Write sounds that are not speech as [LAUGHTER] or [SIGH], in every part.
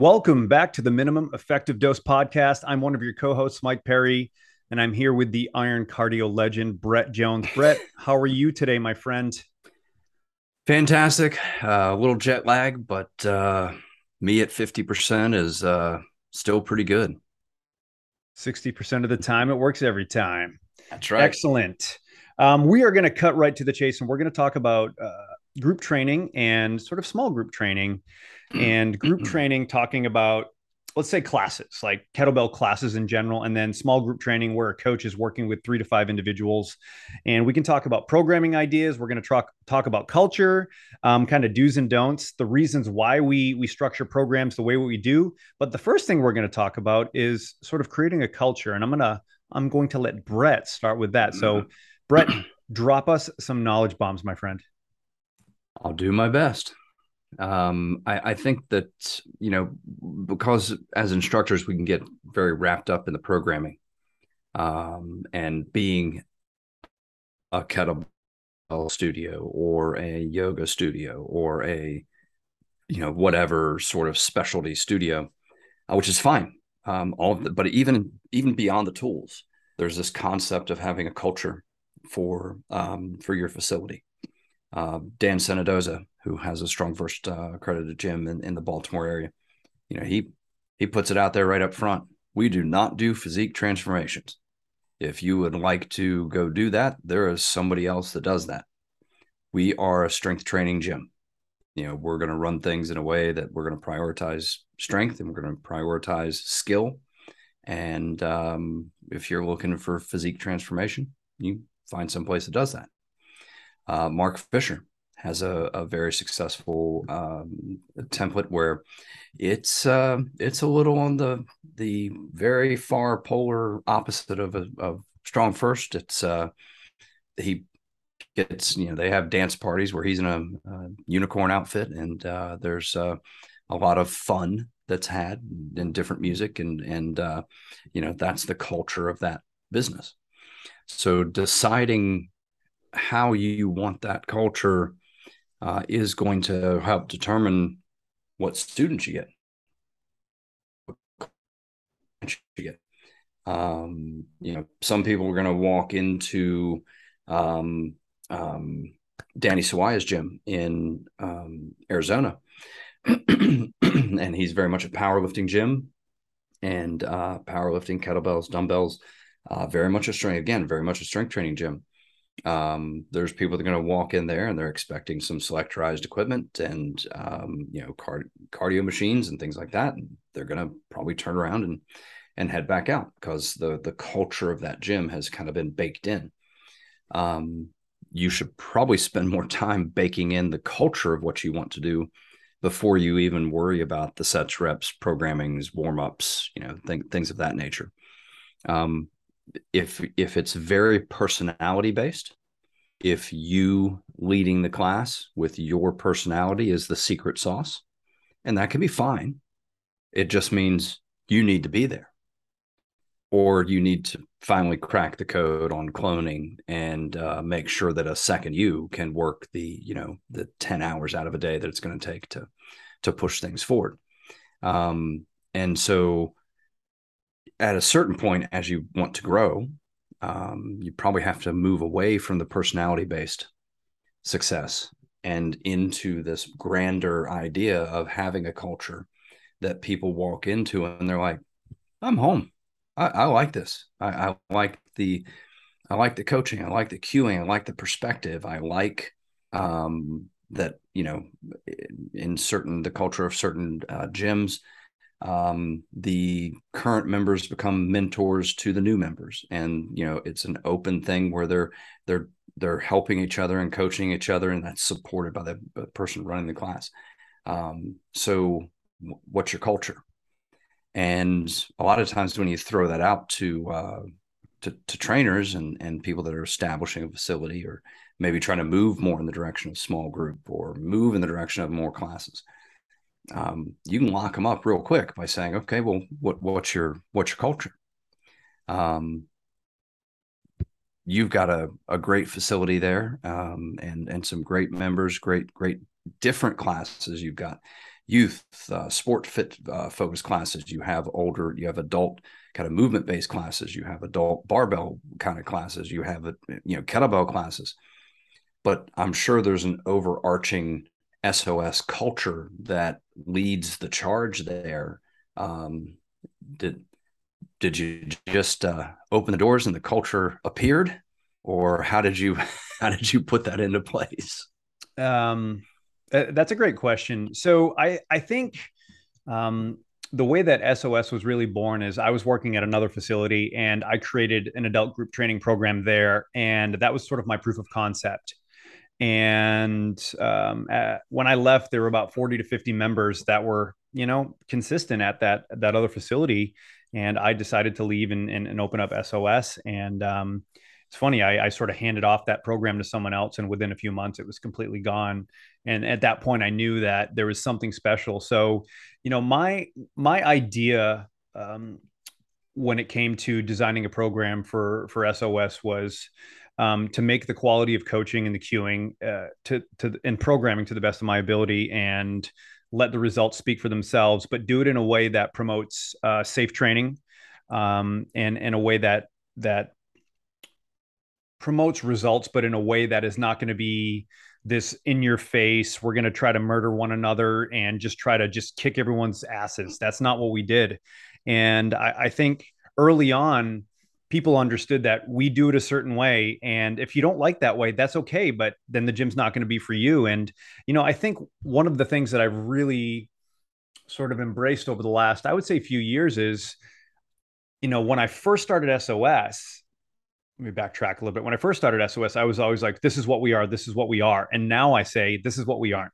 Welcome back to the Minimum Effective Dose podcast. I'm one of your co hosts, Mike Perry, and I'm here with the Iron Cardio legend, Brett Jones. [LAUGHS] Brett, how are you today, my friend? Fantastic. Uh, a little jet lag, but uh, me at 50% is uh, still pretty good. 60% of the time, it works every time. That's right. Excellent. Um, we are going to cut right to the chase and we're going to talk about uh, group training and sort of small group training and group training talking about let's say classes like kettlebell classes in general and then small group training where a coach is working with three to five individuals. And we can talk about programming ideas. We're going to talk talk about culture um, kind of do's and don'ts the reasons why we we structure programs the way we do. But the first thing we're going to talk about is sort of creating a culture and i'm going to i'm going to let brett start with that. So brett [CLEARS THROAT] drop us some knowledge bombs my friend. I'll do my best um, I, I, think that you know because as instructors we can get very wrapped up in the programming um, and being a kettlebell studio or a yoga studio or a you know whatever sort of specialty studio uh, which is fine um, all the, but even even beyond the tools there's this concept of having a culture for um, for your facility. Uh, dan Cenidoza who has a StrongFirst uh, accredited gym in, in the Baltimore area. You know, he he puts it out there right up front. We do not do physique transformations. If you would like to go do that, there is somebody else that does that. We are a strength training gym. You know, we're going to run things in a way that we're going to prioritize strength and we're going to prioritize skill. And um, if you're looking for physique transformation, you find someplace that does that. Uh, Mark Fisher, has a, a very successful um, template where it's uh, it's a little on the the very far polar opposite of a of StrongFirst. It's uh, he gets you know they have dance parties where he's in a, a unicorn outfit and uh, there's uh, a lot of fun that's had in different music and and uh, you know that's the culture of that business. So deciding how you want that culture uh, is going to help determine what students you get. You get. Um, you know, some people are going to walk into um, um, Danny Sawaya's gym in um, Arizona, [CLEARS THROAT] and he's very much a powerlifting gym and uh, powerlifting, kettlebells, dumbbells, uh, very much a strength again, very much a strength training gym um, there's people that are going to walk in there and they're expecting some selectorized equipment and um, you know card- cardio machines and things like that and they're going to probably turn around and and head back out because the the culture of that gym has kind of been baked in. Um, you should probably spend more time baking in the culture of what you want to do before you even worry about the sets reps programmings warm-ups you know th- things of that nature. Um, if if it's very personality based if you leading the class with your personality is the secret sauce and that can be fine. It just means you need to be there. Or you need to finally crack the code on cloning and uh, make sure that a second you can work the you know the 10 hours out of a day that it's going to take to to push things forward. Um, and so at a certain point, as you want to grow, um, you probably have to move away from the personality based success and into this grander idea of having a culture that people walk into and they're like, I'm home. I, I like this. I, I, like the I like the coaching. I like the cueing. I like the perspective. I like um, that, you know, in certain the culture of certain uh, gyms um, the current members become mentors to the new members. And you know it's an open thing where they're they're they're helping each other and coaching each other and that's supported by the, person running the class. Um, so w- what's your culture? And a lot of times when you throw that out to uh, to, to trainers and and people that are establishing a facility or maybe trying to move more in the direction of small group or move in the direction of more classes um, you can lock them up real quick by saying, okay, well, what, what's your, what's your culture? Um, you've got a, a great facility there um, and, and some great members, great, great different classes. You've got youth, uh, sport fit uh, focused classes. You have older, you have adult kind of movement based classes. You have adult barbell kind of classes. You have, a you know, kettlebell classes. But I'm sure there's an overarching SOS culture that leads the charge there. Um, did did you just uh, open the doors and the culture appeared, or how did you [LAUGHS] how did you put that into place? Um, that's a great question. So I I think um, the way that SOS was really born is I was working at another facility and I created an adult group training program there, and that was sort of my proof of concept. And um, at, when I left, there were about 40 to 50 members that were, you know, consistent at that that other facility. And I decided to leave and, and, and open up SOS. And um, it's funny, I, I, sort of handed off that program to someone else, and within a few months, it was completely gone. And at that point, I knew that there was something special. So, you know, my my idea um, when it came to designing a program for for SOS was um, to make the quality of coaching and the cueing uh, to to and programming to the best of my ability and let the results speak for themselves, but do it in a way that promotes uh, safe training um, and in a way that that promotes results, but in a way that is not going to be this in your face. We're going to try to murder one another and just try to just kick everyone's asses. That's not what we did. And I, I think early on, people understood that we do it a certain way and if you don't like that way that's okay but then the gym's not going to be for you. And you know i think one of the things that i've really sort of embraced over the last i would say few years is you know when i first started sos let me backtrack a little bit. When i first started sos i was always like this is what we are this is what we are. And now i say this is what we aren't.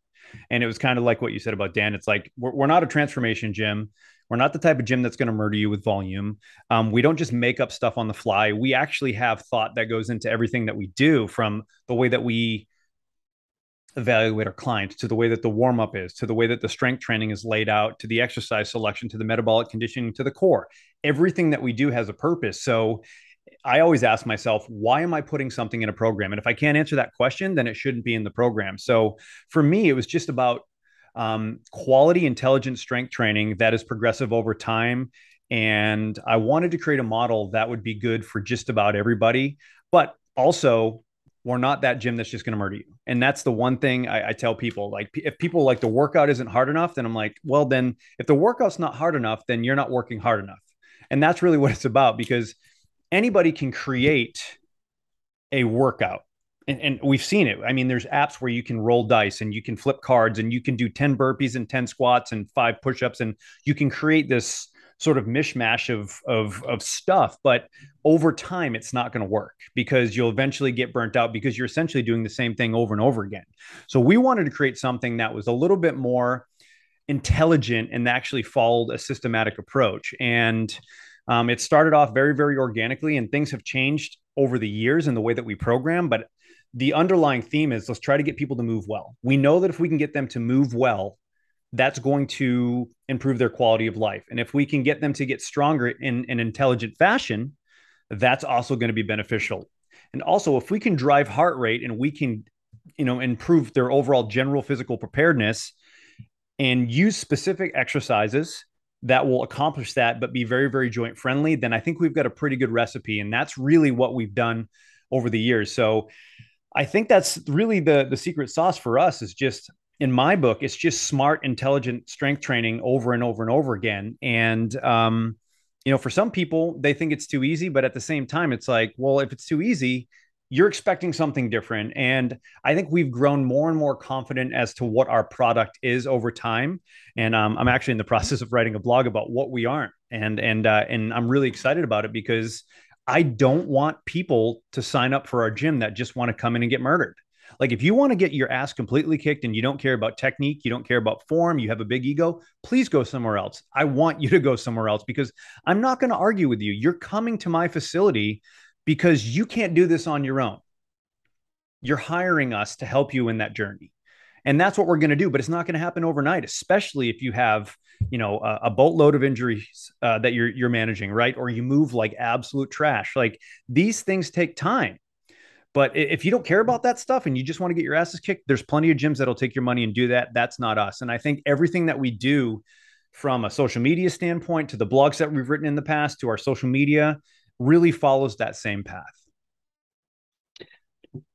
And it was kind of like what you said about dan. It's like we're, we're not a transformation gym we're not the type of gym that's going to murder you with volume. Um, we don't just make up stuff on the fly. We actually have thought that goes into everything that we do from the way that we evaluate our clients to the way that the warm up is, to the way that the strength training is laid out, to the exercise selection, to the metabolic conditioning, to the core. Everything that we do has a purpose. So I always ask myself, why am I putting something in a program? And if I can't answer that question, then it shouldn't be in the program. So for me, it was just about um, quality, intelligent strength training that is progressive over time. And I wanted to create a model that would be good for just about everybody, but also we're not that gym that's just going to murder you. And that's the one thing I, I, tell people. Like, if people like the workout isn't hard enough, then I'm like, well, then if the workout's not hard enough, then you're not working hard enough. And that's really [LAUGHS] what it's about because anybody can create a workout and, and, we've seen it. I mean, there's apps where you can roll dice and you can flip cards and you can do 10 burpees and 10 squats and five push-ups and you can create this sort of mishmash of of of stuff but over time it's not going to work because you'll eventually get burnt out because you're essentially doing the same thing over and over again so we wanted to create something that was a little bit more intelligent and actually followed a systematic approach and um, it started off very very organically and things have changed over the years in the way that we program but the underlying theme is let's try to get people to move well. We know that if we can get them to move well, that's going to improve their quality of life. And if we can get them to get stronger in an intelligent fashion, that's also going to be beneficial. And also, if we can drive heart rate and we can, you know, improve their overall general physical preparedness and use specific exercises that will accomplish that, but be very, very joint friendly, then I think we've got a pretty good recipe. And that's really what we've done over the years. So, I think that's really the the secret sauce for us is just in my book, it's just smart, intelligent strength training over and over and over again. And um, you know, for some people, they think it's too easy, but at the same time, it's like, well, if it's too easy, you're expecting something different. And I think we've grown more and more confident as to what our product is over time. And um, I'm actually in the [LAUGHS] process of writing a blog about what we aren't. And and uh, and I'm really excited about it because I don't want people to sign up for our gym that just want to come in and get murdered. Like if you want to get your ass completely kicked and you don't care about technique, you don't care about form, you have a big ego, please go somewhere else. I want you to go somewhere else because I'm not going to argue with you. You're coming to my facility because you can't do this on your own. You're hiring us to help you in that journey. And that's what we're going to do, but it's not going to happen overnight, especially if you have, you know, a, a boatload of injuries uh, that you're you're managing, right? Or you move like absolute trash. Like these things take time. But if you don't care about that stuff and you just want to get your asses kicked, there's plenty of gyms that'll take your money and do that. That's not us. And I think everything that we do from a social media standpoint to the blogs that we've written in the past to our social media really follows that same path.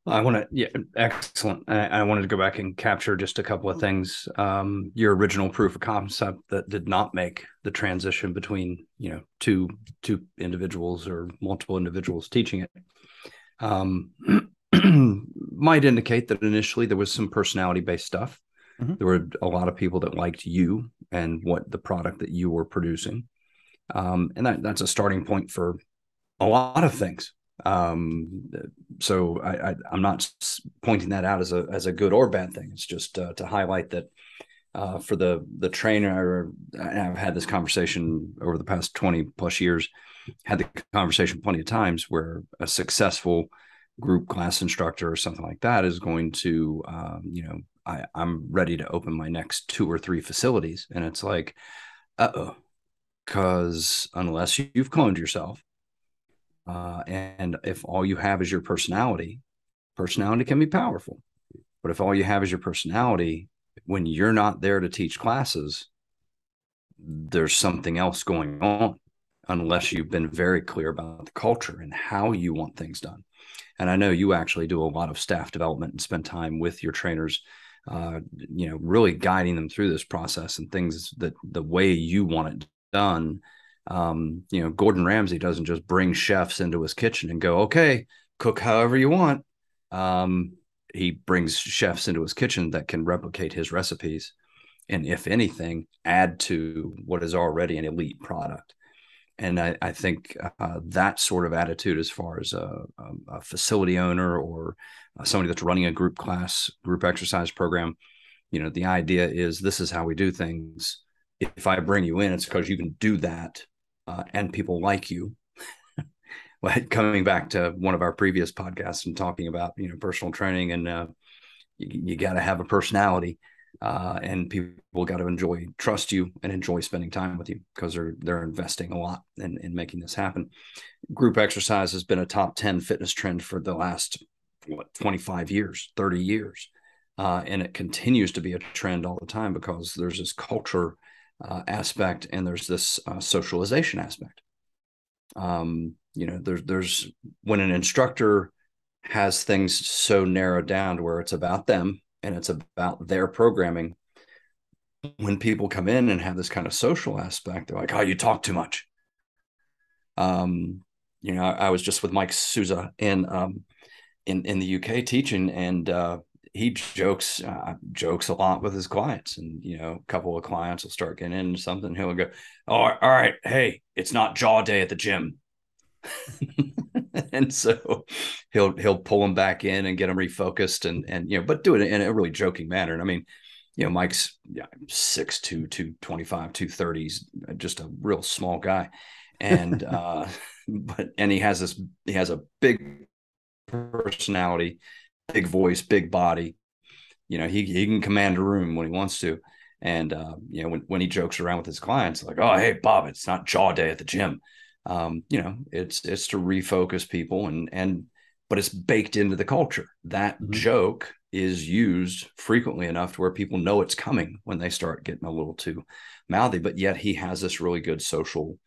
I want to, yeah, excellent. I, I, wanted to go back and capture just a couple of things. Um, your original proof of concept that did not make the transition between, you know, two two individuals or multiple individuals teaching it um, [CLEARS THROAT] might indicate that initially there was some personality based stuff. Mm-hmm. There were a lot of people that liked you and what the product that you were producing. Um, and that, that's a starting point for a lot of things. Um, so I, am not pointing that out as a as a good or bad thing. It's just uh, to highlight that uh, for the the trainer. I've had this conversation over the past 20 plus years had the conversation plenty of times where a successful group class instructor or something like that is going to, um, you know, I, I'm ready to open my next two or three facilities. And it's like, uh oh, because unless you've cloned yourself, uh, and if all you have is your personality, personality can be powerful. But if all you have is your personality, when you're not there to teach classes, there's something else going on unless you've been very clear about the culture and how you want things done. And I know you actually do a lot of staff development and spend time with your trainers, uh, you know, really guiding them through this process and things that the way you want it done. Um, you know, Gordon Ramsay doesn't just bring chefs into his kitchen and go, okay, cook however you want. Um, he brings chefs into his kitchen that can replicate his recipes and if anything add to what is already an elite product and I, I think uh, that sort of attitude, as far as a, a facility owner or uh, somebody that's running a group class, group exercise program, you know, the idea is this is how we do things. If I bring you in, it's because you can do that, uh, and people like you. [LAUGHS] Coming back to one of our previous podcasts and talking about you know personal training and uh, you, you got to have a personality uh, and people got to enjoy trust you and enjoy spending time with you because they're they're investing a lot in, in making this happen group exercise has been a top 10 fitness trend for the last what 25 years 30 years uh, and it continues to be a trend all the time because there's this culture uh, aspect and there's this uh, socialization aspect. Um, you know there's there's when an instructor has things so narrowed down to where it's about them and it's about their programming when people come in and have this kind of social aspect they're like oh you talk too much. Um you know i, I was just with mike souza in um in in the uk teaching and uh he jokes uh, jokes a lot with his clients and you know a couple of clients will start getting into something he'll go oh, all right hey it's not jaw day at the gym. [LAUGHS] And so he'll he'll pull them back in and get them refocused and and you know but do it in a really joking manner. And i mean you know mike's yeah, 6'2 225 230s just a real small guy. And [LAUGHS] uh [LAUGHS] but and he has this he has a big personality big voice big body you know he, he can command a room when he wants to and uh, you know when, when he jokes around with his clients like oh hey bob it's not jaw day at the gym um, you know, it's it's to refocus people and and but it's baked into the culture. That mm-hmm. joke is used frequently enough to where people know it's coming when they start getting a little too mouthy. But yet he has this really good social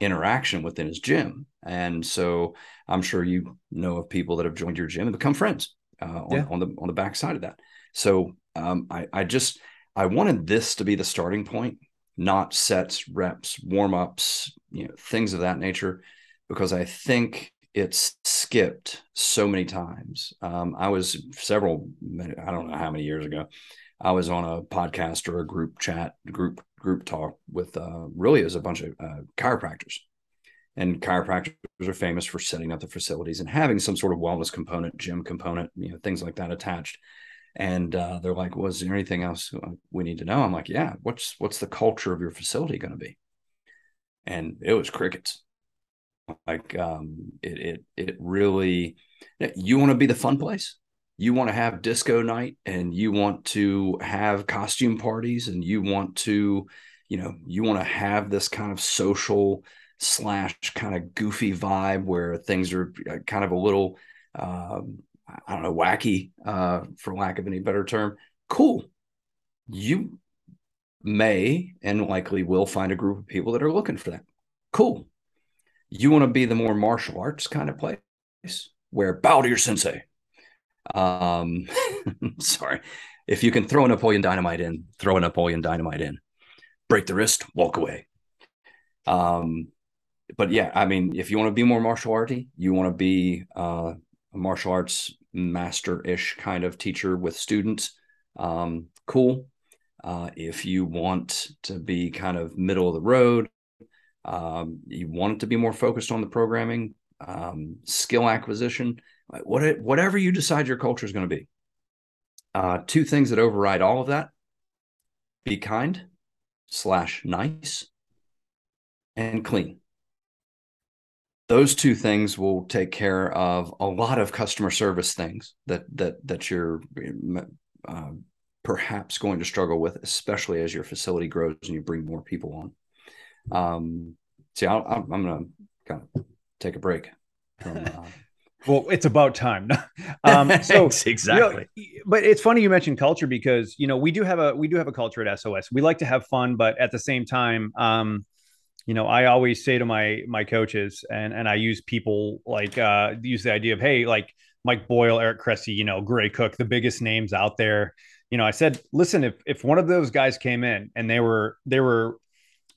interaction within his gym, and so I'm sure you know of people that have joined your gym and become friends uh, on, yeah. on the on the backside of that. So um, I I just I wanted this to be the starting point not sets, reps, warm ups, you know, things of that nature, because I think it's skipped so many times. Um, I was several, I don't know how many years ago, I was on a podcast or a group chat, group group talk with uh, really as a bunch of uh, chiropractors. And chiropractors are famous for setting up the facilities and having some sort of wellness component, gym component, you know, things like that attached. And uh, they're like, "Was there anything else we need to know?" I'm like, "Yeah. What's what's the culture of your facility going to be?" And it was crickets. Like, um, it it it really. You want to be the fun place you want to have disco night and you want to have costume parties and you want to you know you want to have this kind of social slash kind of goofy vibe where things are uh, kind of a little um, i don't know wacky uh, for lack of any better term cool you may and likely will find a group of people that are looking for that cool you want to be the more martial arts kind of place where bow to your sensei um, [LAUGHS] sorry. If you can throw a Napoleon Dynamite in, throw a Napoleon Dynamite in. Break the wrist, walk away. Um, but yeah, I mean, if you want to be more martial arty, you want to be uh, a martial arts master ish kind of teacher with students. Um, cool. Uh, if you want to be kind of middle of the road, um, you want it to be more focused on the programming, um, skill acquisition, what, whatever you decide your culture is going to be. Uh, two things that override all of that be kind slash nice and clean those two things will take care of a lot of customer service things that that that you're uh, perhaps going to struggle with, especially as your facility grows and you bring more people on. Um, see, i am going to kind of take a break from uh, [LAUGHS] well, it's about time. [LAUGHS] um, [LAUGHS] so exactly. You know, but it's funny you mentioned culture because you know we do have a we do have a culture at SOS. We like to have fun, but at the same time, um, you know, I always say to my my coaches, and and I use people like uh, use the idea of hey, like Mike Boyle, Eric Cressey, you know, Gray Cook, the biggest names out there. You know, I said, listen, if if one of those guys came in and they were they were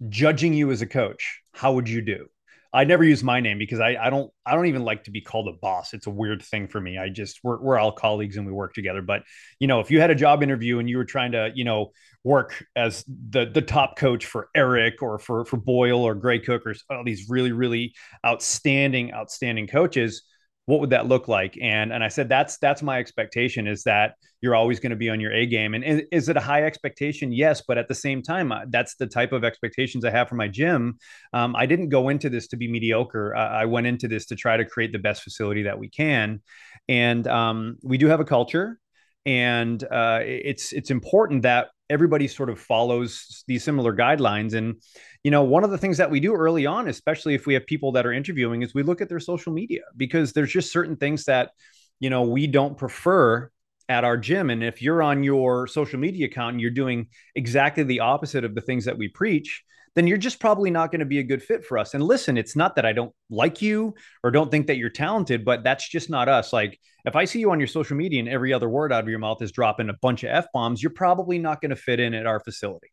judging you as a coach, how would you do? I never use my name because I, I don't I don't even like to be called a boss. It's a weird thing for me. I just we're we're all colleagues and we work together. But you know, if you had a job interview and you were trying to you know work as the the top coach for Eric or for for Boyle or Gray Cook or all these really really outstanding outstanding coaches, what would that look like? And and i said that's that's my expectation is that you're always going to be on your a game. And is, is, it a high expectation? Yes but at the same time that's the type of expectations i have for my gym. Um, i didn't go into this to be mediocre. Uh, i went into this to try to create the best facility that we can. And um, we do have a culture. And uh, it's it's important that everybody sort of follows these similar guidelines. And you know one of the things that we do early on especially if we have people that are interviewing is we look at their social media because there's just certain things that you know we don't prefer at our gym. And if you're on your social media account and you're doing exactly the opposite of the things that we preach then you're just probably not going to be a good fit for us. And listen, it's not that I don't like you or don't think that you're talented, but that's just not us. Like if I see you on your social media and every other word out of your mouth is dropping a bunch of F bombs, you're probably not going to fit in at our facility.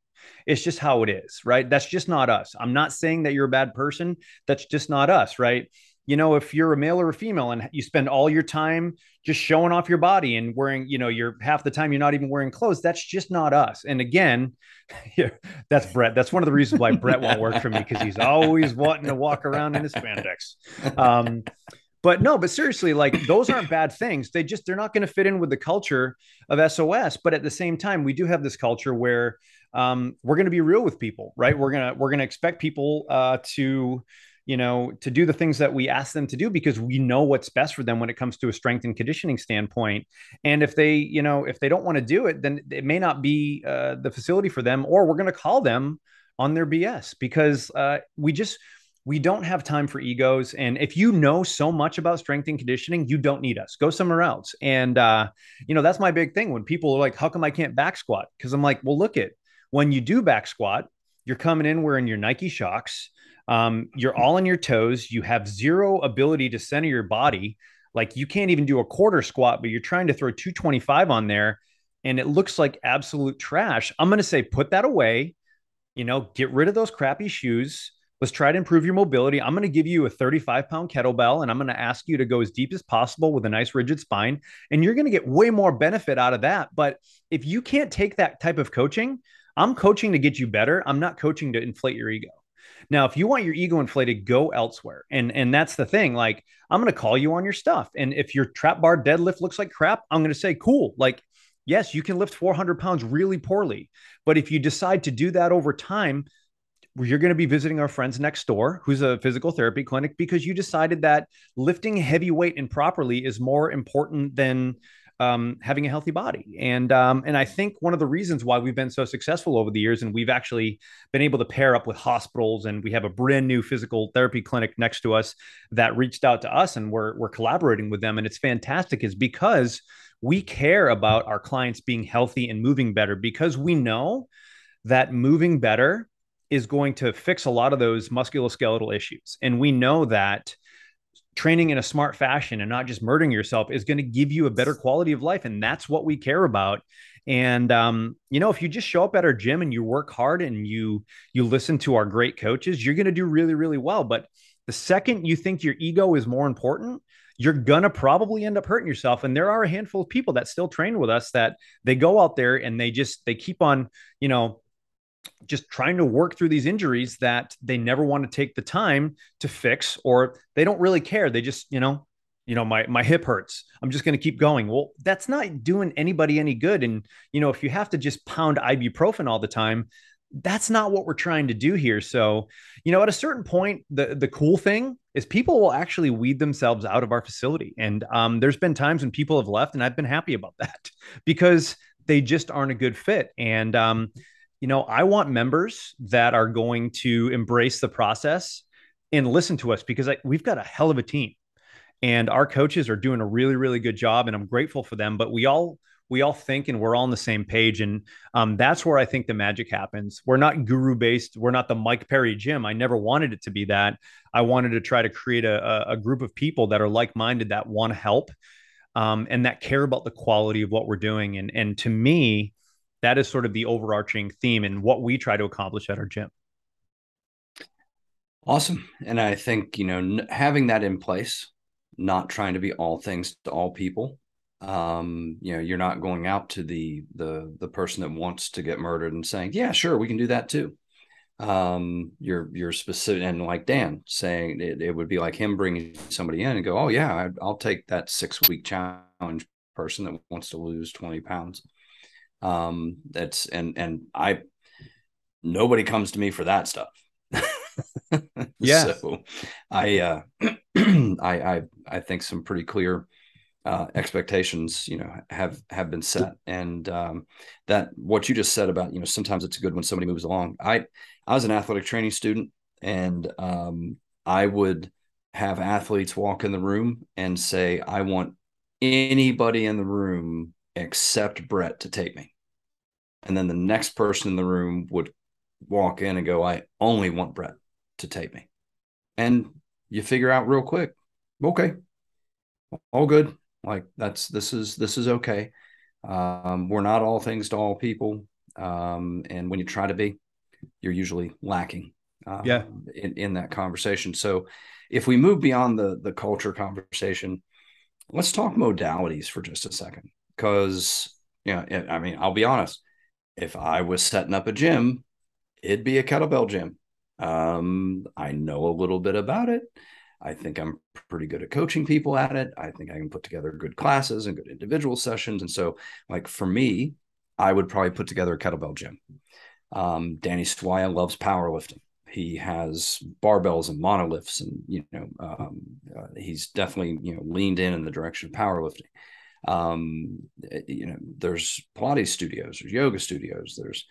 It's just how it is, right? That's just not us. I'm not saying that you're a bad person. That's just not us, right? You know, if you're a male or a female and you spend all your time just showing off your body and wearing, you know, you're half the time you're not even wearing clothes, that's just not us. And again, [LAUGHS] yeah, that's Brett. That's one of the reasons why Brett won't work for me because he's always wanting to walk around in his spandex. Um, but no, but seriously, like those aren't bad things. They just they're not going to fit in with the culture of SOS. But at the same time, we do have this culture where um, we're going to be real with people, right? We're gonna we're gonna expect people uh, to you know, to do the things that we ask them to do because we know what's best for them when it comes to a strength and conditioning standpoint. And if they, you know, if they don't want to do it, then it may not be uh, the facility for them, or we're going to call them on their BS because uh, we just we don't have time for egos. And if you know so much about strength and conditioning, you don't need us. Go somewhere else. And uh, you know, that's my big thing when people are like, "How come I can't back squat?" Because I'm like, "Well, look it. When you do back squat, you're coming in wearing your Nike Shox." Um, you're all on your toes. You have zero ability to center your body. Like you can't even do a quarter squat, but you're trying to throw 225 on there and it looks like absolute trash. I'm going to say, put that away, you know, get rid of those crappy shoes, Let's try to improve your mobility. I'm going to give you a 35 pound kettlebell and I'm going to ask you to go as deep as possible with a nice rigid spine. And you're going to get way more benefit out of that. But if you can't take that type of coaching, I'm coaching to get you better. I'm not coaching to inflate your ego. Now, if you want your ego inflated, go elsewhere. And and that's the thing. Like, I'm going to call you on your stuff. And if your trap bar deadlift looks like crap, I'm going to say, cool. Like, yes, you can lift 400 pounds really poorly. But if you decide to do that over time, you're going to be visiting our friends next door, who's a physical therapy clinic, because you decided that lifting heavy weight improperly is more important than um, having a healthy body. And um, and I think one of the reasons why we've been so successful over the years, and we've actually been able to pair up with hospitals, and we have a brand new physical therapy clinic next to us that reached out to us, and we're we're collaborating with them, and it's fantastic, is because we care about our clients being healthy and moving better because we know that moving better is going to fix a lot of those musculoskeletal issues. And we know that training in a smart fashion and not just murdering yourself is going to give you a better quality of life. And that's what we care about. And um, you know, if you just show up at our gym and you work hard and you you listen to our great coaches, you're going to do really, really well. But the second you think your ego is more important, you're gonna probably end up hurting yourself. And there are a handful of people that still train with us that they go out there and they just they keep on, you know, just trying to work through these injuries that they never want to take the time to fix or they don't really care. They just you know you know my my hip hurts. I'm just going to keep going. Well that's not doing anybody any good. And you know if you have to just pound ibuprofen all the time that's not what we're trying to do here. So you know at a certain point the the cool thing is people will actually weed themselves out of our facility. And um, there's been times when people have left and i've been happy about [LAUGHS] that because they just aren't a good fit. And um, you know, I want members that are going to embrace the process and listen to us because I, we've got a hell of a team and our coaches are doing a really, really good job and I'm grateful for them, but we all, we all think and we're all on the same page. And um, that's where I think the magic happens. We're not guru based. We're not the Mike Perry gym. I never wanted it to be that. I wanted to try to create a, a group of people that are like minded that want to help um, and that care about the quality of what we're doing. And, and to me, that is sort of the overarching theme and what we try to accomplish at our gym. Awesome. And I think, you know, having that in place, not trying to be all things to all people. Um, you know, you're not going out to the the the person that wants to get murdered and saying, "Yeah, sure, we can do that too." Um, you're you're specific, and like Dan saying, it, it would be like him bringing somebody in and go, "Oh yeah, I'll take that six week challenge person that wants to lose twenty pounds." Um, that's and and I nobody comes to me for that stuff. [LAUGHS] yeah. So I uh [CLEARS THROAT] I I I think some pretty clear uh, expectations, you know, have have been set, and um, that what you just said about, you know, sometimes it's good when somebody moves along. I I was an athletic training student, and um, I would have athletes walk in the room and say, "I want anybody in the room except Brett to take me. And then the next person in the room would walk in and go, I only want Brett to take me. And you figure out real quick, okay, all good. Like that's this is this is okay. Um, we're not all things to all people. Um, and when you try to be, you're usually lacking um, yeah. in, in that conversation. So if we move beyond the the culture conversation, let's talk modalities for just a second because you know i mean i'll be honest if i was setting up a gym it'd be a kettlebell gym. Um, i know a little bit about it. I think i'm pretty good at coaching people at it. I think i can put together good classes and good individual sessions. And so like for me i would probably put together a kettlebell gym. Um, danny Sawaya loves powerlifting. He has barbells and monoliths and you know um, uh, he's definitely you know leaned in in the direction of powerlifting um, eh, you know there's pilates studios there's yoga studios there's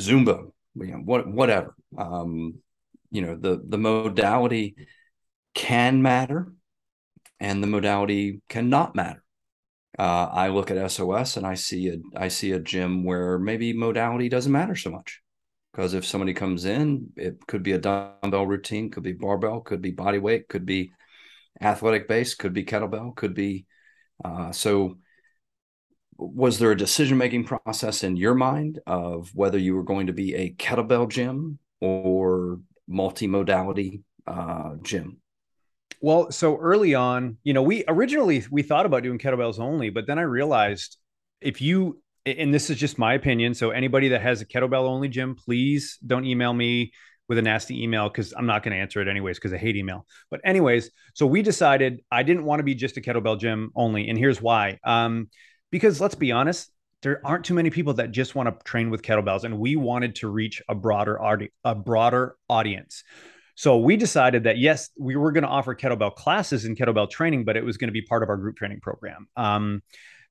zumba you know what whatever um, you know the the modality can matter and the modality cannot matter uh, i look at sos and i see a i see a gym where maybe modality doesn't matter so much because if somebody comes in, it could be a dumbbell routine, could be barbell, could be body weight, could be athletic base, could be kettlebell, could be. Uh, so, was there a decision making process in your mind of whether you were going to be a kettlebell gym or multimodality uh, gym? Well, so early on, you know, we originally we thought about doing kettlebells only, but then I realized if you and this is just my opinion, so anybody that has a kettlebell only gym, please don't email me with a nasty email because I'm not going to answer it anyways because I hate email. But anyways, so we decided I didn't want to be just a kettlebell gym only, and here's why. Um, because let's be honest, there aren't too many people that just want to train with kettlebells, and we wanted to reach a broader audi- a broader audience. So we decided that yes, we were going to offer kettlebell classes and kettlebell training, but it was going to be part of our group training program. Um,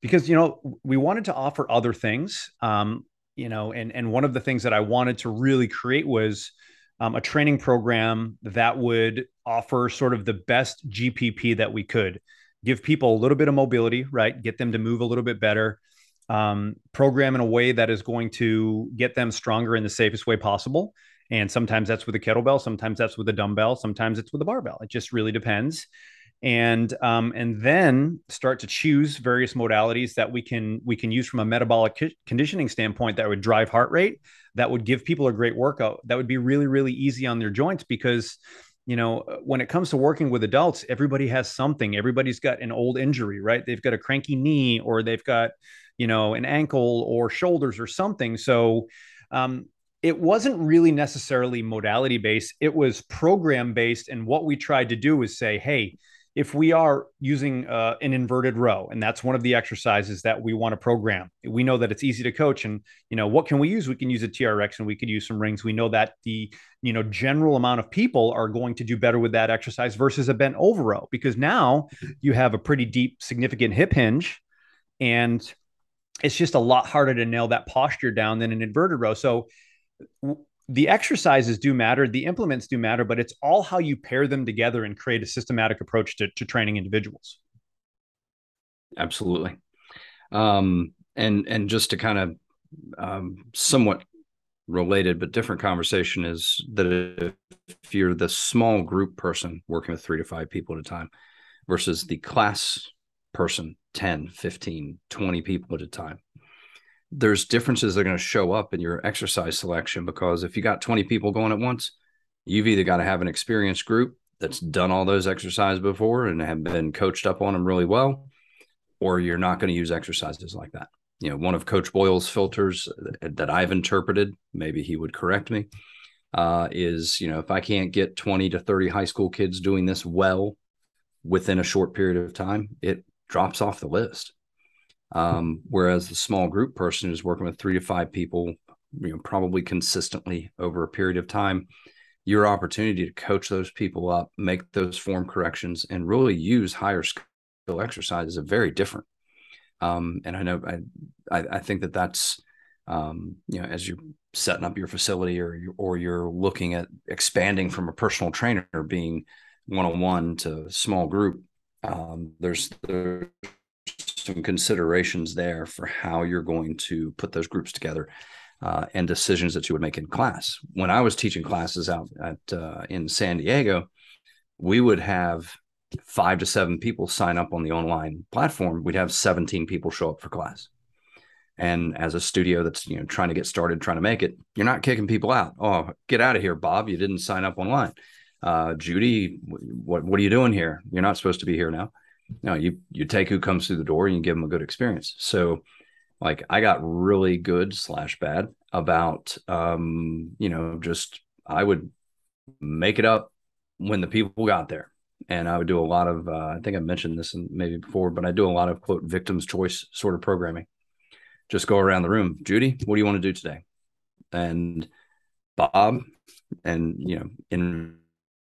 because you know we wanted to offer other things, um, you know, and and one of the things that I wanted to really create was um, a training program that would offer sort of the best GPP that we could, give people a little bit of mobility, right? Get them to move a little bit better, um, program in a way that is going to get them stronger in the safest way possible and sometimes that's with a kettlebell, sometimes that's with a dumbbell, sometimes it's with a barbell. It just really depends. And um, and then start to choose various modalities that we can we can use from a metabolic conditioning standpoint that would drive heart rate, that would give people a great workout, that would be really really easy on their joints because you know when it comes to working with adults everybody has something. Everybody's got an old injury right? They've got a cranky knee or they've got you know an ankle or shoulders or something. So um, it wasn't really necessarily modality based it was program based and what we tried to do was say hey if we are using uh, an inverted row and that's one of the exercises that we want to program. We know that it's easy to coach and you know what can we use? We can use a trx and we could use some rings. We know that the you know general amount of people are going to do better with that exercise versus a bent over row because now you have a pretty deep significant hip hinge and it's just a lot harder to nail that posture down than an inverted row. So the exercises do matter, the implements do matter, but it's all how you pair them together and create a systematic approach to, to training individuals. Absolutely. Um, and and just to kind of um, somewhat related but different conversation is that if you're the small group person working with three to five people at a time versus the class person 10 15 20 people at a time there's differences that are going to show up in your exercise selection because if you got 20 people going at once, you've either got to have an experienced group that's done all those exercises before and have been coached up on them really well, or you're not going to use exercises like that. You know, one of Coach Boyle's filters that I've interpreted, maybe he would correct me, uh, is, you know, if I can't get 20 to 30 high school kids doing this well within a short period of time, it drops off the list. Um, whereas the small group person is working with three to five people, you know, probably consistently over a period of time, your opportunity to coach those people up, make those form corrections, and really use higher skill exercises are very different. Um, and I know I, I, I think that that's um, you know as you're setting up your facility or you, or you're looking at expanding from a personal trainer being one on one to small group. Um, there's there's some considerations there for how you're going to put those groups together uh, and decisions that you would make in class. When I was teaching classes out at uh, in San Diego, we would have five to seven people sign up on the online platform. We'd have 17 people show up for class. And as a studio that's you know trying to get started, trying to make it, you're not kicking people out. Oh, get out of here, Bob! You didn't sign up online. Uh, Judy, what what are you doing here? You're not supposed to be here now know, you you take who comes through the door and you give them a good experience. So like I got really good slash bad about um, you know, just I would make it up when the people got there. And I would do a lot of uh, I think I mentioned this maybe before, but I do a lot of quote victims choice sort of programming. Just go around the room. Judy, what do you want to do today? And Bob, and you know,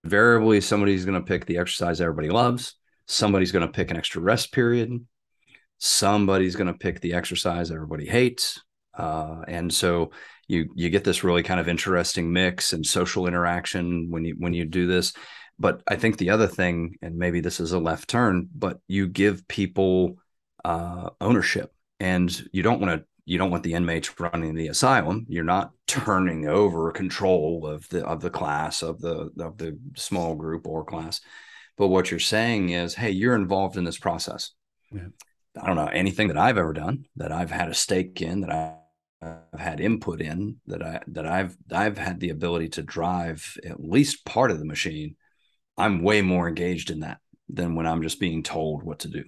invariably somebody's going to pick the exercise everybody loves Somebody's going to pick an extra rest period. Somebody's going to pick the exercise everybody hates. Uh, and so you you get this really kind of interesting mix and social interaction when you when you do this. But I think the other thing, and maybe this is a left turn, but you give people uh, ownership, and you don't want to you don't want the inmates running the asylum. You're not turning over control of the of the class of the of the small group or class. But what you're saying is, hey, you're involved in this process. Yeah. I don't know anything that I've ever done that I've had a stake in that I've had input in that I that I've I've had the ability to drive at least part of the machine, I'm way more engaged in that than when I'm just being told what to do.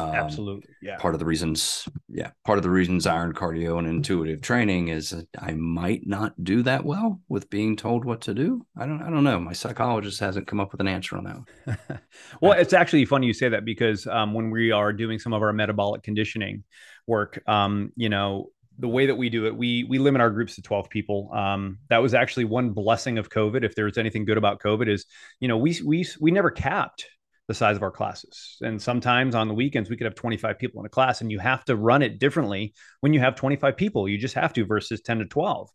Um, Absolutely. Yeah. Part of the reasons, yeah, part of the reasons iron cardio and intuitive training is I might not do that well with being told what to do. I don't, I don't know. My psychologist hasn't come up with an answer on that. [LAUGHS] well, it's actually funny you say that because um, when we are doing some of our metabolic conditioning work, um, you know, the way that we do it, we we limit our groups to 12 people. Um, that was actually one blessing of COVID. If there's anything good about COVID, is you know we we we never capped the size of our classes. And sometimes on the weekends, we could have 25 people in a class, and you have to run it differently when you have 25 people. You just have to versus 10 to 12.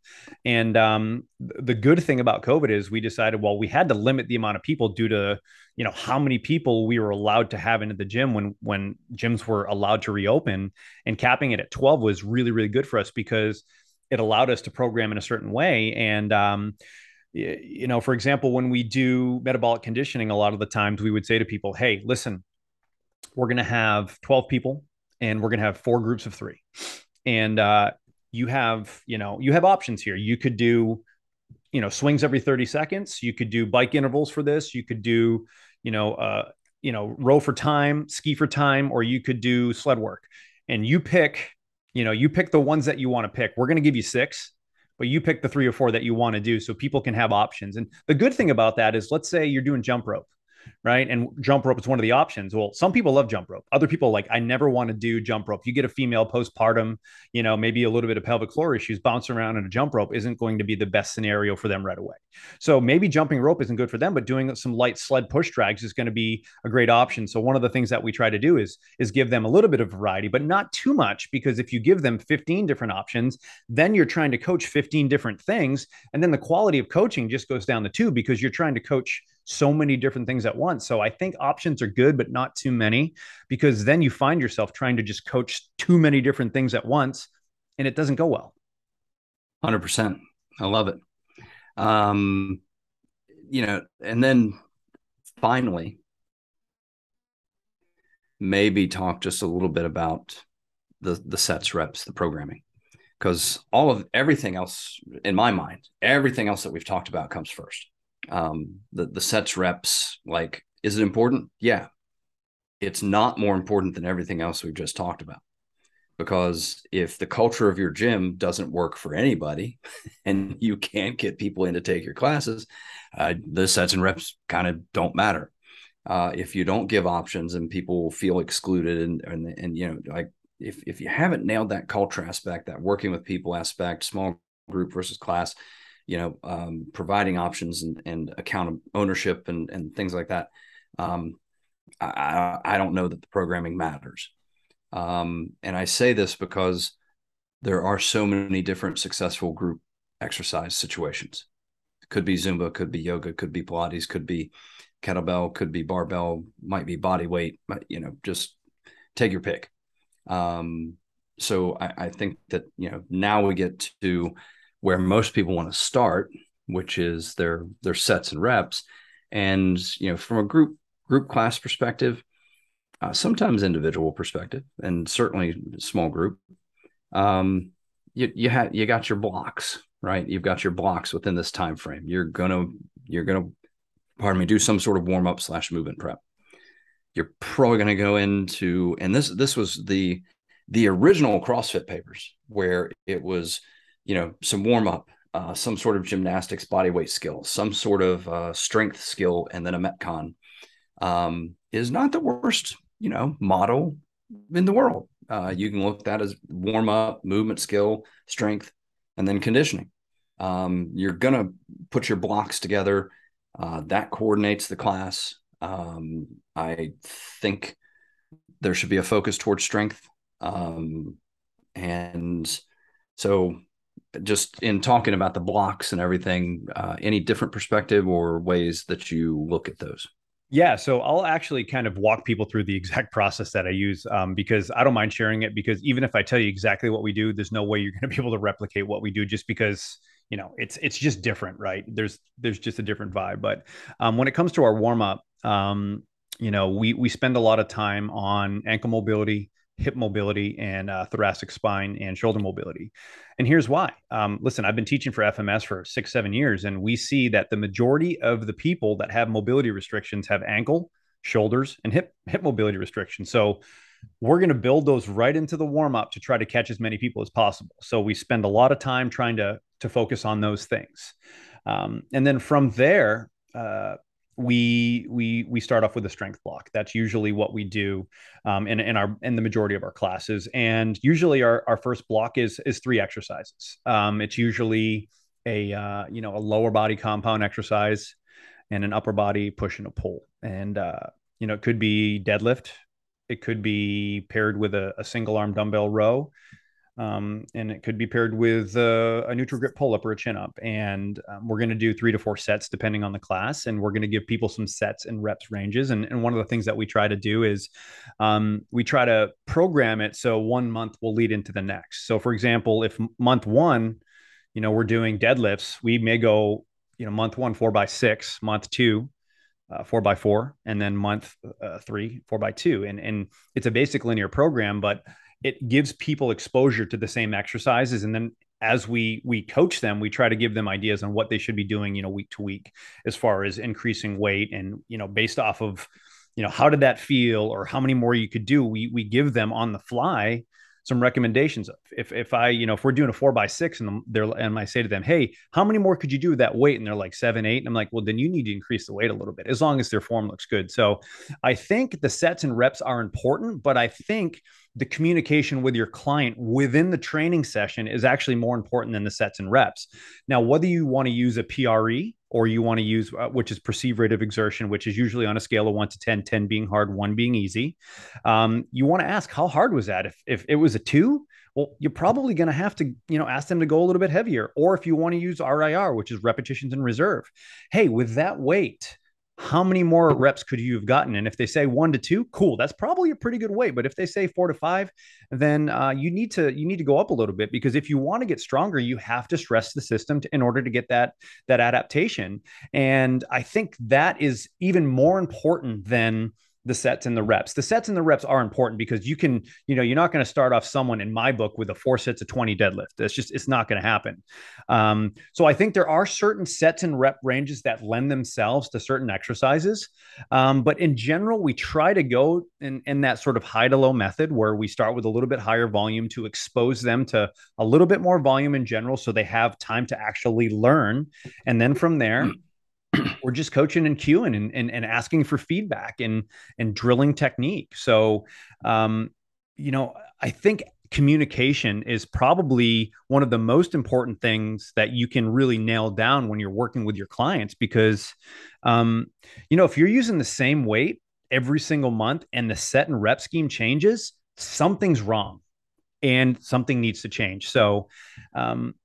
And um, the good thing about COVID is we decided, well, we had to limit the amount of people due to, you know, how many people we were allowed to have into the gym when when gyms were allowed to reopen. And capping it at 12 was really, really good for us because it allowed us to program in a certain way. And um, you know, for example, when we do metabolic conditioning, a lot of the times we would say to people, hey, listen, we're going to have 12 people and we're going to have four groups of three. And uh, you have, you know, you have options here. You could do, you know, swings every 30 seconds. You could do bike intervals for this. You could do, you know, uh, you know, row for time, ski for time, or you could do sled work. And you pick, you know, you pick the ones that you want to pick. We're going to give you six but you pick the three or four that you want to do so people can have options. And the good thing about that is, let's say you're doing jump rope right? And jump rope is one of the options. Well, some people love jump rope. Other people like, I never want to do jump rope. You get a female postpartum, you know, maybe a little bit of pelvic floor issues, bouncing around in a jump rope isn't going to be the best scenario for them right away. So maybe jumping rope isn't good for them, but doing some light sled push drags is going to be a great option. So one of the things that we try to do is is give them a little bit of variety, but not too much because if you give them 15 different options, then you're trying to coach 15 different things and then the quality of coaching just goes down the tube because you're trying to coach so many different things at once. So I think options are good, but not too many, because then you find yourself trying to just coach too many different things at once and it doesn't go well. 100%. I love it. Um, you know, and then finally, maybe talk just a little bit about the the sets reps the programming because all of everything else in my mind everything else that we've talked about comes first um, the the sets reps like is it important? Yeah. It's not more important than everything else we've just talked about. Because if the culture of your gym doesn't work for anybody [LAUGHS] and you can't get people in to take your classes uh, the sets and reps kind of don't matter. Uh, if you don't give options and people feel excluded and, and and you know like if if you haven't nailed that culture aspect that working with people aspect small group versus class you know, um, providing options and, and account ownership and, and things like that. Um, I, I don't know that the programming matters. Um, and I say this because there are so many different successful group exercise situations. It could be Zumba, could be yoga, could be Pilates, could be kettlebell, could be barbell, might be body weight, you know, just take your pick. Um, so I, I think that, you know, now we get to where most people want to start, which is their their sets and reps. And you know, from a group group class perspective, uh, sometimes individual perspective, and certainly small group, um, you you had you got your blocks right. You've got your blocks within this time frame. You're gonna you're gonna pardon me do some sort of warm up slash movement prep. You're probably going to go into and this this was the the original CrossFit papers where it was you know, some warm up, uh, some sort of gymnastics body weight skill, some sort of uh, strength skill, and then a Metcon um, is not the worst, you know, model in the world. Uh, you can look at that as warm up, movement skill, strength, and then conditioning. Um, you're to put your blocks together. Uh, that coordinates the class. Um, I think there should be a focus towards strength. Um, and so just in talking about the blocks and everything, uh, any different perspective or ways that you look at those? Yeah, so I'll actually kind of walk people through the [LAUGHS] exact process that I use um, because I don't mind sharing it. Because even if I tell you exactly what we do, there's no way you're going [LAUGHS] to be able to replicate what we do just because you know it's it's just different, right? There's there's just a different vibe. But um, when it comes to our warm up, um, you know, we we spend a lot of time on ankle mobility, hip mobility and uh, thoracic spine and shoulder mobility. And here's why. Um, listen, I've been teaching for FMS for six, seven years, and we see that the majority of the people that have mobility restrictions have ankle, shoulders, and hip hip mobility restrictions. So we're going to build those right into the warm up to try to catch as many people as possible. So we spend a lot of time trying to to focus on those things, um, and then from there, uh, we we we start off with a strength block. That's usually what we do um, in in our in the majority of our classes. And usually our our first block is is three exercises. Um, it's usually a uh, you know a lower body compound exercise and an upper body push and a pull. And uh, you know it could be deadlift. It could be paired with a, a single arm dumbbell row. Um, and it could be paired with uh, a neutral grip pull up or a chin up. And um, we're going to do three to four sets depending on the class. And we're going to give people some sets and reps ranges. And, and one of the things that we try to do is um, we try to program it so one month will lead into the next. So, for example, if month one, you know, we're doing deadlifts, we may go, you know, month one, four by six, month two, uh, four by four, and then month uh, three, four by two. And, and it's a basic linear program, but it gives people exposure to the same exercises. And then as we we coach them we try to give them ideas on what they should be doing you know week to week as far as increasing weight and you know based off of you know how did that feel or how many more you could do we we give them on the fly some recommendations. If if i you know if we're doing a four by six and they're and i say to them hey how many more could you do with that weight? And they're like seven eight. And i'm like well then you need to increase the weight a little bit as long as their form looks good. So i think the sets and reps are important but i think the communication with your client within the training session is actually more important than the sets and reps. Now, whether you want to use a PRE or you want to use, uh, which is perceived rate of exertion, which is usually on a scale of one to 10, 10 being hard, one being easy, um, you want to ask, how hard was that? If, if it was a two, well, you're probably going to have to, you know, ask them to go a little bit heavier. Or if you want to use RIR, which is repetitions in reserve, hey, with that weight, how many more reps could you have gotten? And if they say one to two, cool, that's probably a pretty good weight. But if they say four to five, then uh, you need to you need to go up a little bit because if you want to get stronger, you have to stress the system to, in order to get that that adaptation. And I think that is even more important than the sets and the reps. The sets and the reps are important because you can, you know, you're not going to start off someone in my book with a four sets of 20 deadlift. That's just, it's not going to happen. Um, so I think there are certain sets and rep ranges that lend themselves to certain exercises. Um, but in general, we try to go in, in that sort of high to low method where we start with a little bit higher volume to expose them to a little bit more volume in general so they have time to actually learn. And then from there, we're just coaching and cueing and, and, and asking for feedback and and drilling technique. So, um, you know, I think communication is probably one of the most important things that you can really nail down when you're working with your clients because, um, you know, if you're using the same weight every single month and the set and rep scheme changes, something's wrong and something needs to change. So, um,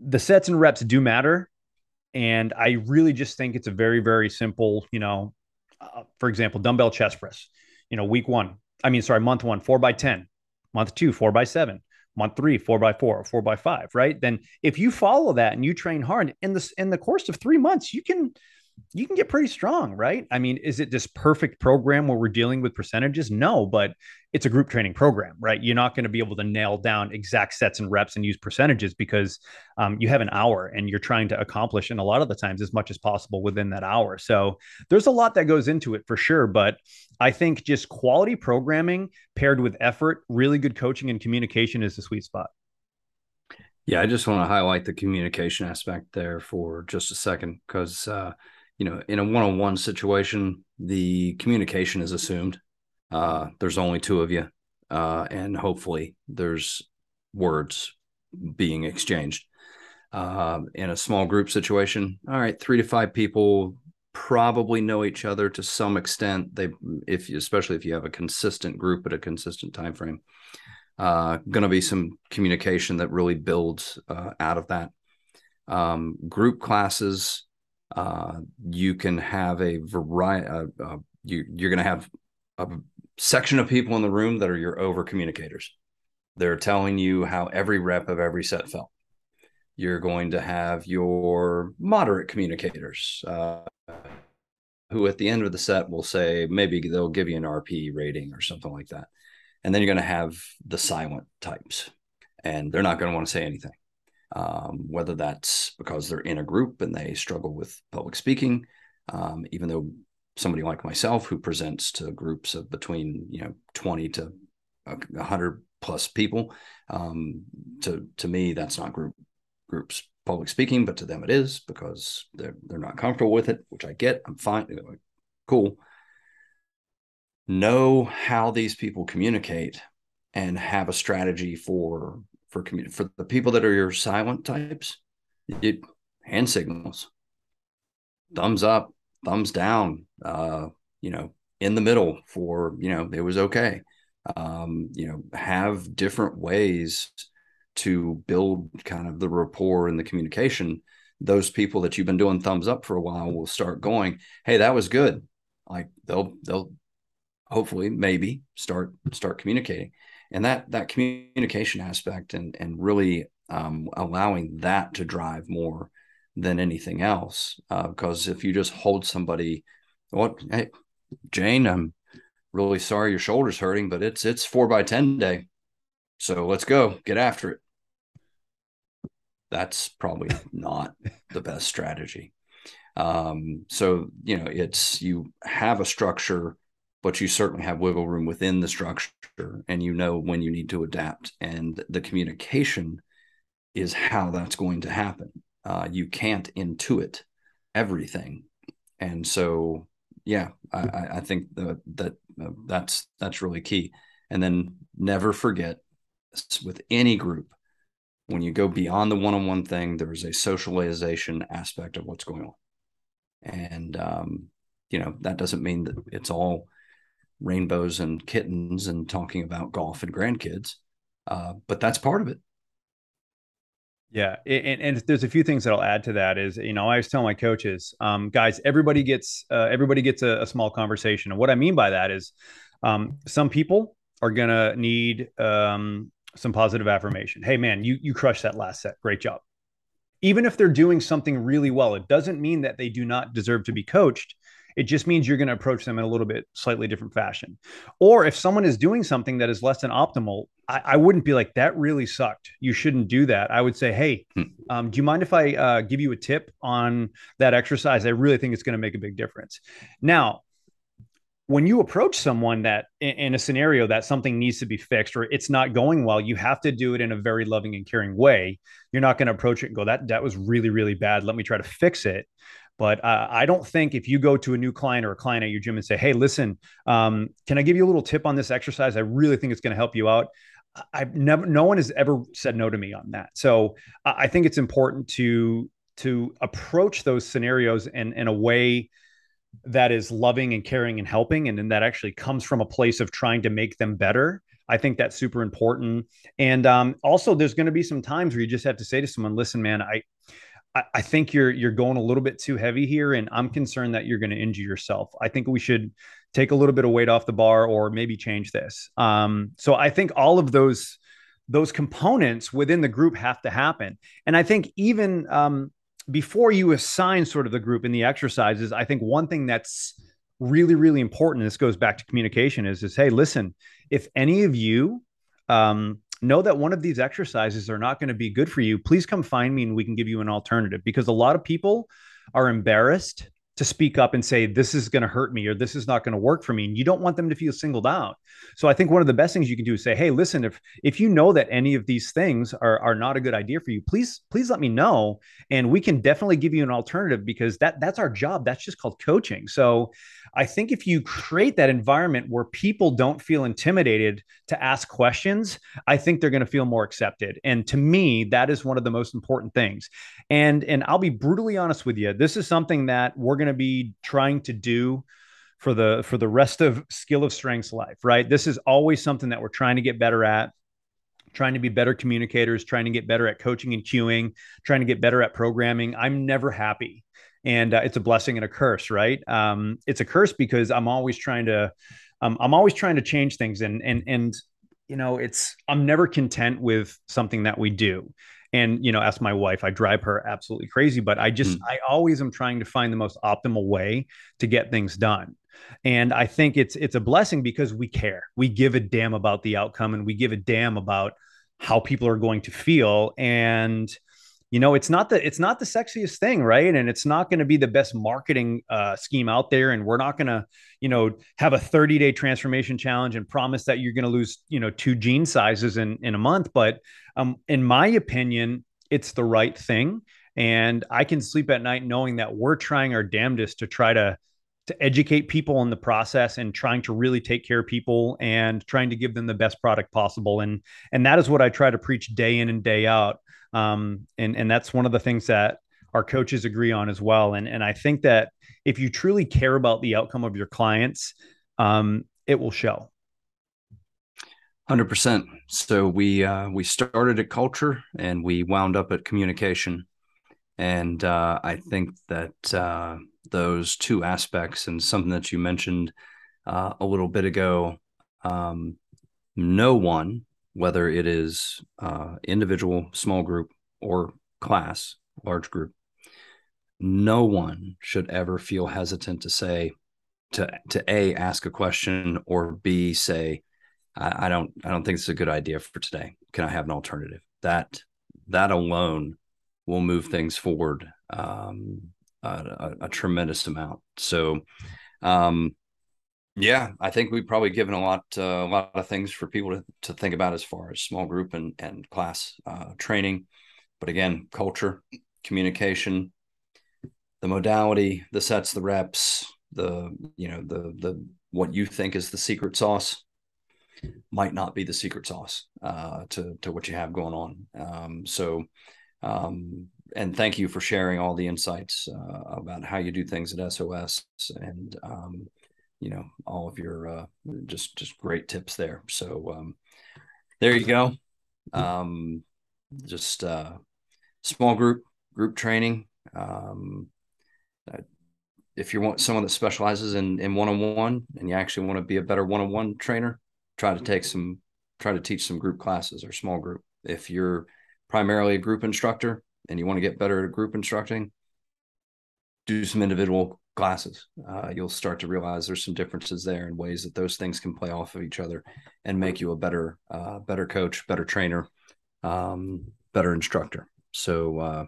the sets and reps do matter and I really just think it's a very, very simple, you know, uh, for example, dumbbell chest press, you know, week one, I mean, sorry, month one, four by 10, month two, four by seven, month three, four by four, four by five, right? Then if you follow that and you train hard in this, in the course of three months, you can, you can get pretty strong, right? I mean, is it this perfect program where we're dealing with percentages? No, but it's a group training program, right? You're not going to be able to nail down exact sets and reps and use percentages because um, you have an hour and you're trying to accomplish, and a lot of the times, as much as possible within that hour. So there's a lot that goes into it for sure. But I think just quality programming paired with effort, really good coaching and communication is the sweet spot. Yeah, I just want to highlight the communication aspect there for just a second because uh, you know, in a one-on-one situation, the communication is assumed. Uh, there's only two of you, uh, and hopefully there's words being exchanged. Uh, in a small group situation, all right, three to five people probably know each other to some extent. They, if especially if you have a consistent group at a consistent time frame, uh, going to be some communication that really builds uh, out of that. Um, group classes uh, you can have a variety. Uh, uh, you, you're going to have a section of people in the room that are your over communicators. They're telling you how every rep of every set felt. You're going to have your moderate communicators uh, who at the end of the set will say maybe they'll give you an RP rating or something like that. And then you're going to have the silent types, and they're not going to want to say anything. Um, whether that's because they're in a group and they struggle with public speaking, um, even though somebody like myself who presents to groups of between you know 20 to 100 plus people um, to to me that's not group groups public speaking but to them it is because they're they're not comfortable with it which i get i'm fine cool. Know how these people communicate and have a strategy for for commun- for the people that are your silent types it, hand signals. Thumbs up thumbs down uh you know in the middle for you know it was okay. Um you know have different ways to build kind of the rapport and the communication. Those people that you've been doing thumbs up for a while will start going hey that was good. Like they'll they'll hopefully maybe start start communicating and that that communication aspect and and really um, allowing that to drive more than anything else uh, because if you just hold somebody what? Hey jane i'm really sorry your shoulder's hurting but it's it's four by ten day. So let's go. Get after it. That's probably not the best strategy. Um, so you know it's you have a structure but you certainly have wiggle room within the structure and you know when you need to adapt. And the communication is how that's going to happen. Uh, you can't intuit everything. And so yeah i, I think the, that uh, that's that's really key. And then never forget with any group when you go beyond the one-on-one thing there is a socialization aspect of what's going on. And um, you know that doesn't mean that it's all rainbows and kittens and talking about golf and grandkids. Uh, but that's part of it. Yeah, and, and there's a few things that I'll add to that. Is you know I always tell my coaches, um, guys, everybody gets uh, everybody gets a, a, small conversation, and what I mean by that is, um, some people are gonna need um, some positive affirmation. Hey, man, you you crushed that last set, great job. Even if they're doing something really well, it doesn't mean that they do not deserve to be coached. It just means you're going to approach them in a little bit slightly different fashion. Or if someone is doing something that is less than optimal, I, I wouldn't be like, that really sucked. You shouldn't do that. I would say, hey, hmm. um, do you mind if I uh, give you a tip on that exercise? I really think it's going to make a big difference. Now, when you approach someone that in a scenario that something needs to be fixed or it's not going well, you have to do it in a very loving and caring way. You're not going to approach it and go, that that was really, really bad. Let me try to fix it. But uh, I don't think if you go to a new client or a client at your gym and say, "Hey, listen, um, can I give you a little tip on this exercise? I really think it's going to help you out." I've never, no one has ever said no to me on that. So I think it's important to to approach those scenarios in in a way that is loving and caring and helping, and then that actually comes from a place of trying to make them better. I think that's super important. And um, also, there's going to be some times where you just have to say to someone, "Listen, man, I I, think you're you're going a little bit too heavy here, and I'm concerned that you're going to injure yourself. I think we should take a little bit of weight off the bar, or maybe change this. Um, so I think all of those those components within the group have to happen, and I think even um, before you assign sort of the group in the exercises, I think one thing that's really really important. This goes back to communication. Is is hey, listen, if any of you um, know that one of these exercises are not going to be good for you, please come find me and we can give you an alternative because a lot of people are embarrassed to speak up and say this is going to hurt me or this is not going to work for me and you don't want them to feel singled out. So i think one of the best things you can do is say hey listen if if you know that any of these things are are not a good idea for you please please let me know and we can definitely give you an alternative because that that's our job that's just called coaching. So i think if you create that environment where people don't feel intimidated to ask questions i think they're going to feel more accepted and to me that is one of the most important things and and I'll be brutally honest with you, this is something that we're going to be trying to do for the for the rest of Skill of Strength's life, right? This is always something that we're trying to get better at trying to be better communicators, trying to get better at coaching and cueing, trying to get better at programming. I'm never happy. And uh, it's a blessing and a curse, right? Um, it's a curse because I'm always trying to, um, I'm always trying to change things, and and and you know, it's I'm never content with something that we do. and you know ask my wife i drive her absolutely crazy but i just mm. i always am trying to find the most optimal way to get things done and i think it's it's a blessing because we care we give a damn about the outcome and we give a damn about how people are going to feel and you know it's not the it's not the sexiest thing right? And it's not going to be the best marketing uh, scheme out there. And we're not going to you know have a 30 day transformation challenge and promise that you're going to lose you know two jean sizes in in a month. But um, in my opinion it's the right thing. And i can sleep at night knowing that we're trying our damnedest to try to to educate people in the process and trying to really take care of people and trying to give them the best product possible. And and that is what i try to preach day in and day out. Um, and and that's one of the things that our coaches agree on as well. And and i think that if you truly care about the outcome of your clients um, it will show. 100% so we uh, we started at culture and we wound up at communication and uh, i think that uh, those two aspects and something that you mentioned uh, a little bit ago. Um, no one, whether it is uh, individual, small group, or class, large group, no one should ever feel hesitant to say, to to a ask a question or b say, I, I don't I don't think it's a good idea for today. Can I have an alternative? That that alone will move things forward um, a, a, tremendous amount. So, um, yeah, I think we've probably given a lot, uh, a lot of things for people to, to think about as far as small group and and class uh, training. But again, culture, communication, the modality, the sets, the reps, the you know the the what you think is the secret sauce might not be the secret sauce uh, to to what you have going on. Um, so um, and thank you for sharing all the insights uh, about how you do things at SOS and um, you know all of your uh, just just great tips there. So um, there you go. Um, just uh, small group group training. Um, uh, if you want someone that specializes in in one on one and you actually want to be a better one on one trainer, try to take some try to teach some group classes or small group. If you're primarily a group instructor and you want to get better at group instructing, do some individual classes. Uh, you'll start to realize there's some differences there in ways that those things can play off of each other and make you a better, uh, better coach, better trainer, um, better instructor. So, uh,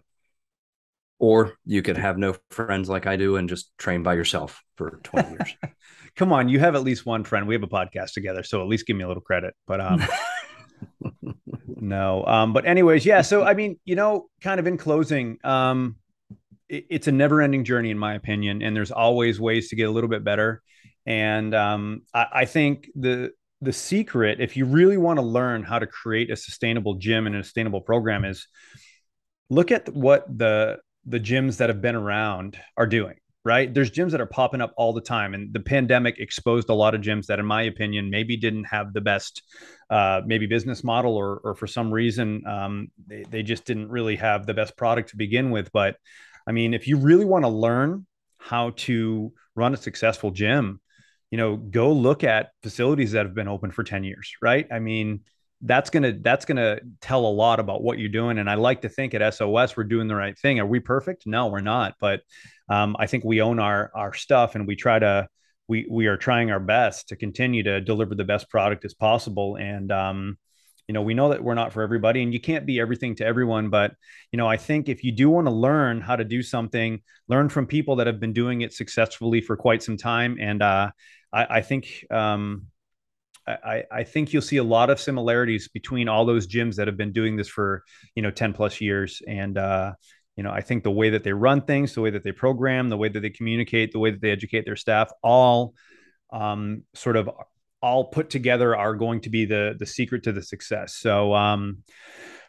or you could have no friends like I do and just train by yourself for 20 years. [LAUGHS] Come on, you have at least one friend. We have a podcast together, so at least give me a little credit. But um [LAUGHS] no. Um, but anyways, yeah. So [LAUGHS] I mean, you know, kind of in closing, um, it, it's a never-ending journey, in my opinion, and there's always ways to get a little bit better. And um, I, I think the the secret, if you really want to learn how to create a sustainable gym and a sustainable program, is look at what the the gyms that have been around are doing right? There's gyms that are popping up all the time, and the pandemic exposed a lot of gyms that, in my opinion, maybe didn't have the best, uh, maybe business model, or or for some reason um, they they just didn't really have the best product to begin with. But I mean, if you really want to learn how to run a successful gym, you know, go look at facilities that have been open for 10 years, right? I mean, that's gonna that's gonna tell a lot about what you're doing. And I like to think at SOS we're doing the right thing. Are we perfect? No, we're not. But um, I think we own our our stuff, and we try to we we are trying our best to continue to deliver the best product as possible. And um, you know, we know that we're not for everybody, and you can't be everything to everyone. But you know, I think if you do want to learn how to do something, learn from people that have been doing it successfully for quite some time. And uh, I, I think um, I, I think you'll see a lot of similarities between all those gyms that have been doing this for you know 10 plus years and uh, you know i think the way that they run things the way that they program the way that they communicate the way that they educate their staff all um, sort of all put together are going to be the the secret to the success so um,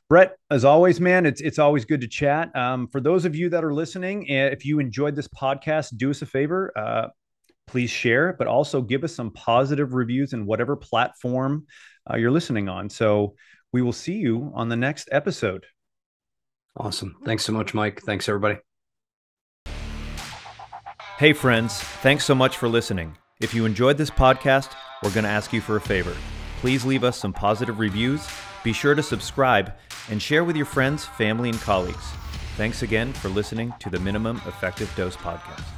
Brett, as always, man, it's it's always good to chat. Um, for those of you that are listening, eh, if you enjoyed this podcast, do us a favor. Uh, please share, but also give us some positive reviews in whatever platform uh, you're listening on. So we will see you on the next episode. Awesome. Thanks so much, Mike. Thanks, everybody. Hey, friends. Thanks so much for listening. If you enjoyed this podcast, we're going to ask you for a favor. Please leave us some positive reviews. Be sure to subscribe and share with your friends, family, and colleagues. Thanks again for listening to the Minimum Effective Dose Podcast.